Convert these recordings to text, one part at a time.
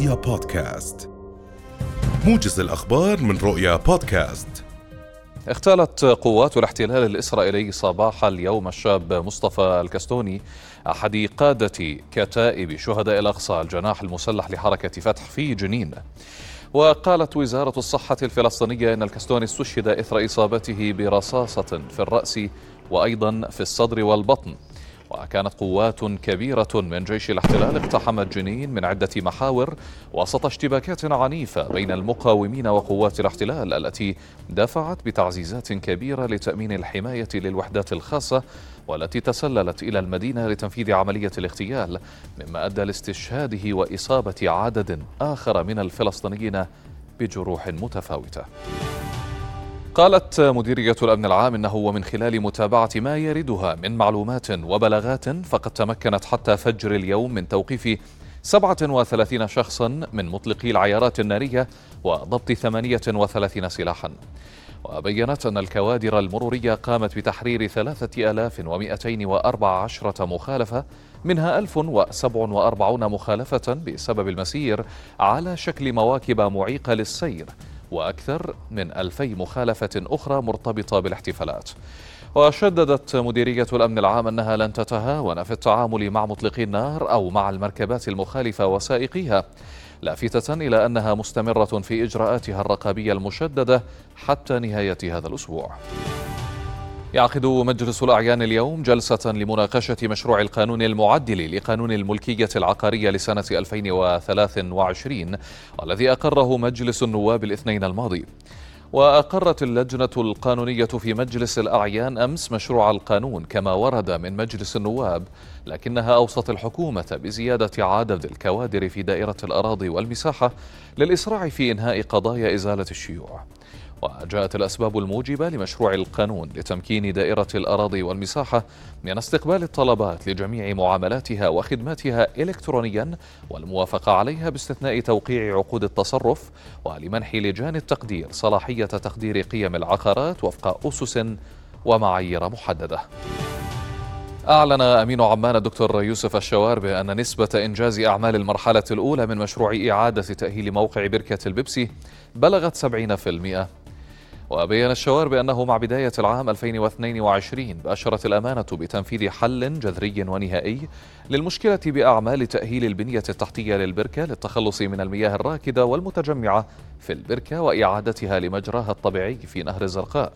رؤيا بودكاست. موجز الأخبار من رؤيا بودكاست. اغتالت قوات الاحتلال الإسرائيلي صباح اليوم الشاب مصطفى الكستوني أحد قادة كتائب شهداء الأقصى الجناح المسلح لحركة فتح في جنين. وقالت وزارة الصحة الفلسطينية أن الكستوني استشهد إثر إصابته برصاصة في الرأس وأيضا في الصدر والبطن. وكانت قوات كبيرة من جيش الاحتلال اقتحمت جنين من عدة محاور وسط اشتباكات عنيفة بين المقاومين وقوات الاحتلال التي دفعت بتعزيزات كبيرة لتأمين الحماية للوحدات الخاصة والتي تسللت إلى المدينة لتنفيذ عملية الاغتيال مما أدى لاستشهاده وإصابة عدد آخر من الفلسطينيين بجروح متفاوتة. قالت مديرية الأمن العام إنه ومن خلال متابعة ما يردها من معلومات وبلاغات فقد تمكنت حتى فجر اليوم من توقيف 37 شخصا من مطلقي العيارات النارية وضبط 38 سلاحا. وبينت أن الكوادر المرورية قامت بتحرير 3214 مخالفة منها 1047 مخالفة بسبب المسير على شكل مواكب معيقة للسير وأكثر من ألفي مخالفة أخرى مرتبطة بالاحتفالات. وشددت مديرية الأمن العام أنها لن تتهاون في التعامل مع مطلقي النار أو مع المركبات المخالفة وسائقيها لافتة إلى أنها مستمرة في إجراءاتها الرقابية المشددة حتى نهاية هذا الأسبوع. يعقد مجلس الأعيان اليوم جلسة لمناقشة مشروع القانون المعدل لقانون الملكية العقارية لسنة 2023 والذي أقره مجلس النواب الاثنين الماضي. وأقرت اللجنة القانونية في مجلس الأعيان أمس مشروع القانون كما ورد من مجلس النواب لكنها أوصت الحكومة بزيادة عدد الكوادر في دائرة الأراضي والمساحة للإسراع في إنهاء قضايا إزالة الشيوع. وجاءت الأسباب الموجبة لمشروع القانون لتمكين دائرة الأراضي والمساحة من استقبال الطلبات لجميع معاملاتها وخدماتها إلكترونيا والموافقة عليها باستثناء توقيع عقود التصرف ولمنح لجان التقدير صلاحية تقدير قيم العقارات وفق أسس ومعايير محددة. أعلن أمين عمان الدكتور يوسف الشوار بأن نسبة إنجاز أعمال المرحلة الأولى من مشروع إعادة تأهيل موقع بركة البيبسي بلغت 70% وبين الشوار بأنه مع بداية العام 2022 بأشرت الأمانة بتنفيذ حل جذري ونهائي للمشكلة بأعمال تأهيل البنية التحتية للبركة للتخلص من المياه الراكدة والمتجمعة في البركة وإعادتها لمجراها الطبيعي في نهر الزرقاء.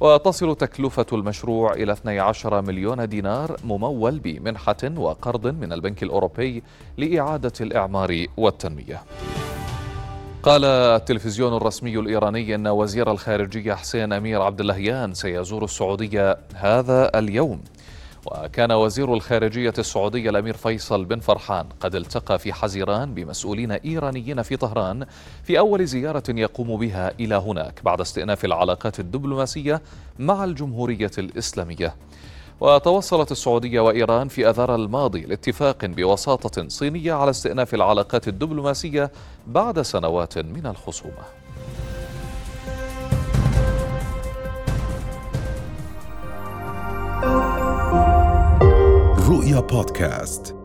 وتصل تكلفة المشروع إلى 12 مليون دينار ممول بمنحة وقرض من البنك الأوروبي لإعادة الإعمار والتنمية. قال التلفزيون الرسمي الإيراني أن وزير الخارجية حسين أمير عبد اللهيان سيزور السعودية هذا اليوم. وكان وزير الخارجية السعودية الأمير فيصل بن فرحان قد التقى في حزيران بمسؤولين إيرانيين في طهران في أول زيارة يقوم بها إلى هناك بعد استئناف العلاقات الدبلوماسية مع الجمهورية الإسلامية. وتوصلت السعودية وإيران في أذار الماضي لاتفاق بوساطة صينية على استئناف العلاقات الدبلوماسية بعد سنوات من الخصومة. رؤيا بودكاست